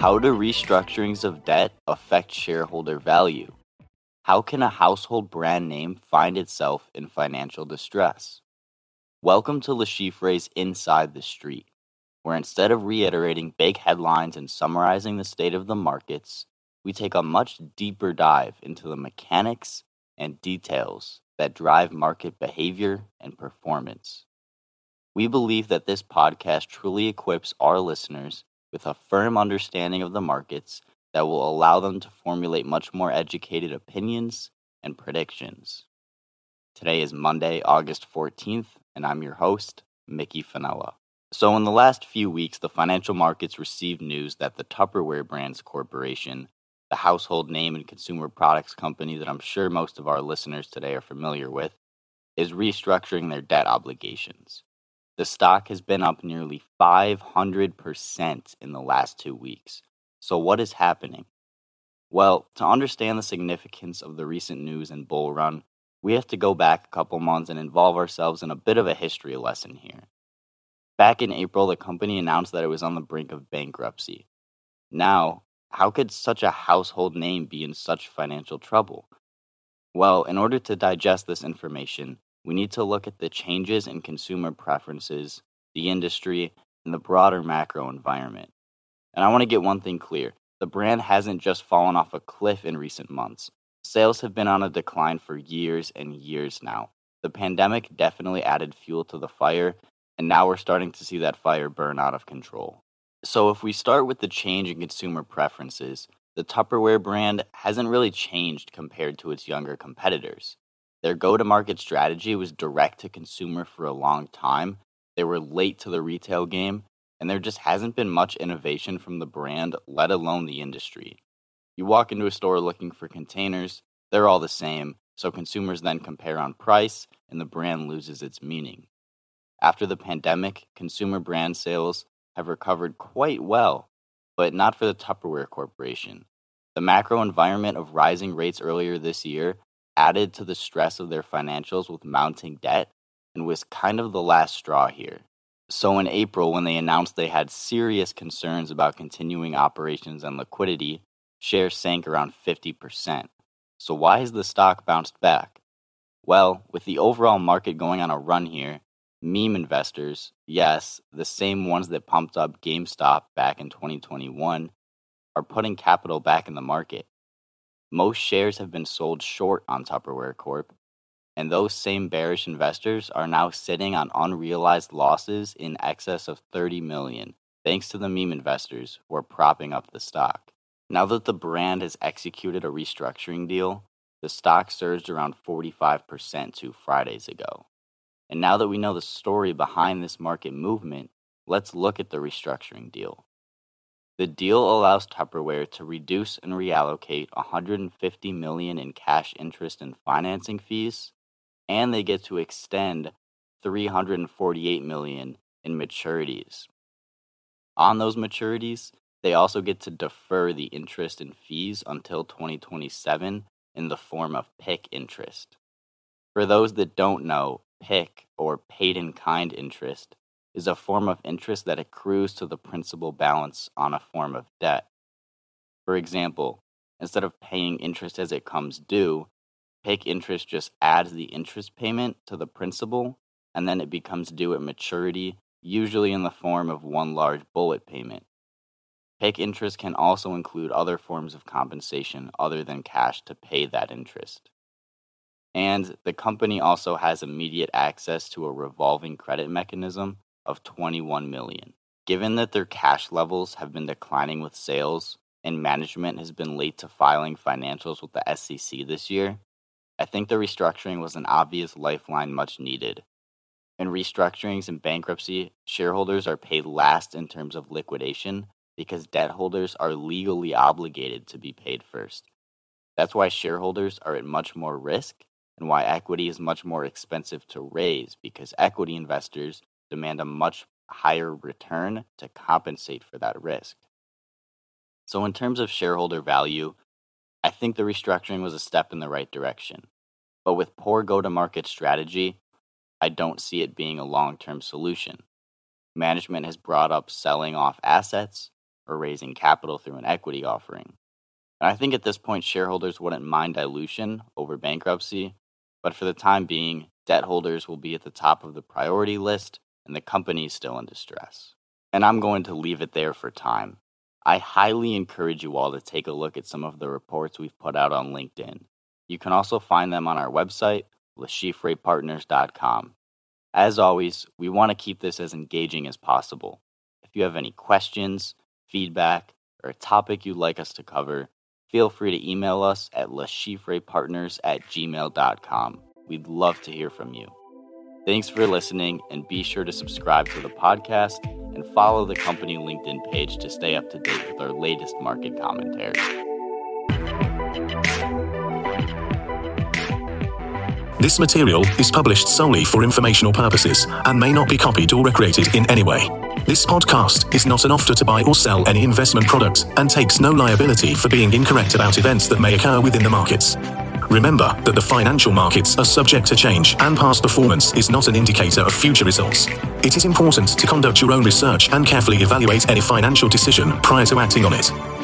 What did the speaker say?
How do restructurings of debt affect shareholder value? How can a household brand name find itself in financial distress? Welcome to Le Inside the Street, where instead of reiterating big headlines and summarizing the state of the markets, we take a much deeper dive into the mechanics and details that drive market behavior and performance. We believe that this podcast truly equips our listeners with a firm understanding of the markets that will allow them to formulate much more educated opinions and predictions. Today is Monday, August 14th, and I'm your host, Mickey Finella. So, in the last few weeks, the financial markets received news that the Tupperware Brands Corporation, the household name and consumer products company that I'm sure most of our listeners today are familiar with, is restructuring their debt obligations. The stock has been up nearly 500% in the last two weeks. So, what is happening? Well, to understand the significance of the recent news and bull run, we have to go back a couple months and involve ourselves in a bit of a history lesson here. Back in April, the company announced that it was on the brink of bankruptcy. Now, how could such a household name be in such financial trouble? Well, in order to digest this information, we need to look at the changes in consumer preferences, the industry, and the broader macro environment. And I want to get one thing clear the brand hasn't just fallen off a cliff in recent months. Sales have been on a decline for years and years now. The pandemic definitely added fuel to the fire, and now we're starting to see that fire burn out of control. So, if we start with the change in consumer preferences, the Tupperware brand hasn't really changed compared to its younger competitors. Their go to market strategy was direct to consumer for a long time. They were late to the retail game, and there just hasn't been much innovation from the brand, let alone the industry. You walk into a store looking for containers, they're all the same, so consumers then compare on price, and the brand loses its meaning. After the pandemic, consumer brand sales have recovered quite well, but not for the Tupperware Corporation. The macro environment of rising rates earlier this year added to the stress of their financials with mounting debt and was kind of the last straw here. So, in April, when they announced they had serious concerns about continuing operations and liquidity, shares sank around 50%. So, why has the stock bounced back? Well, with the overall market going on a run here, meme investors, yes, the same ones that pumped up GameStop back in 2021, are putting capital back in the market. Most shares have been sold short on Tupperware Corp, and those same bearish investors are now sitting on unrealized losses in excess of 30 million, thanks to the meme investors who are propping up the stock. Now that the brand has executed a restructuring deal, the stock surged around 45% two Fridays ago. And now that we know the story behind this market movement, let's look at the restructuring deal. The deal allows Tupperware to reduce and reallocate 150 million in cash interest and financing fees, and they get to extend 348 million in maturities. On those maturities, they also get to defer the interest and fees until 2027 in the form of PIK interest. For those that don't know, PIK or paid in kind interest is a form of interest that accrues to the principal balance on a form of debt. For example, instead of paying interest as it comes due, PIK interest just adds the interest payment to the principal and then it becomes due at maturity, usually in the form of one large bullet payment. PIK interest can also include other forms of compensation other than cash to pay that interest. And the company also has immediate access to a revolving credit mechanism of 21 million. Given that their cash levels have been declining with sales and management has been late to filing financials with the SEC this year, I think the restructuring was an obvious lifeline much needed. In restructurings and bankruptcy, shareholders are paid last in terms of liquidation because debt holders are legally obligated to be paid first. That's why shareholders are at much more risk and why equity is much more expensive to raise because equity investors demand a much higher return to compensate for that risk. So, in terms of shareholder value, I think the restructuring was a step in the right direction. But with poor go to market strategy, I don't see it being a long term solution. Management has brought up selling off assets or raising capital through an equity offering. And I think at this point, shareholders wouldn't mind dilution over bankruptcy, but for the time being, debt holders will be at the top of the priority list and the company is still in distress. And I'm going to leave it there for time. I highly encourage you all to take a look at some of the reports we've put out on LinkedIn. You can also find them on our website, LeChiffrePartners.com. As always, we want to keep this as engaging as possible. If you have any questions, feedback, or a topic you'd like us to cover, feel free to email us at LeChiffrePartners at gmail.com. We'd love to hear from you. Thanks for listening, and be sure to subscribe to the podcast and follow the company LinkedIn page to stay up to date with our latest market commentary. This material is published solely for informational purposes and may not be copied or recreated in any way. This podcast is not an offer to buy or sell any investment product and takes no liability for being incorrect about events that may occur within the markets. Remember that the financial markets are subject to change and past performance is not an indicator of future results. It is important to conduct your own research and carefully evaluate any financial decision prior to acting on it.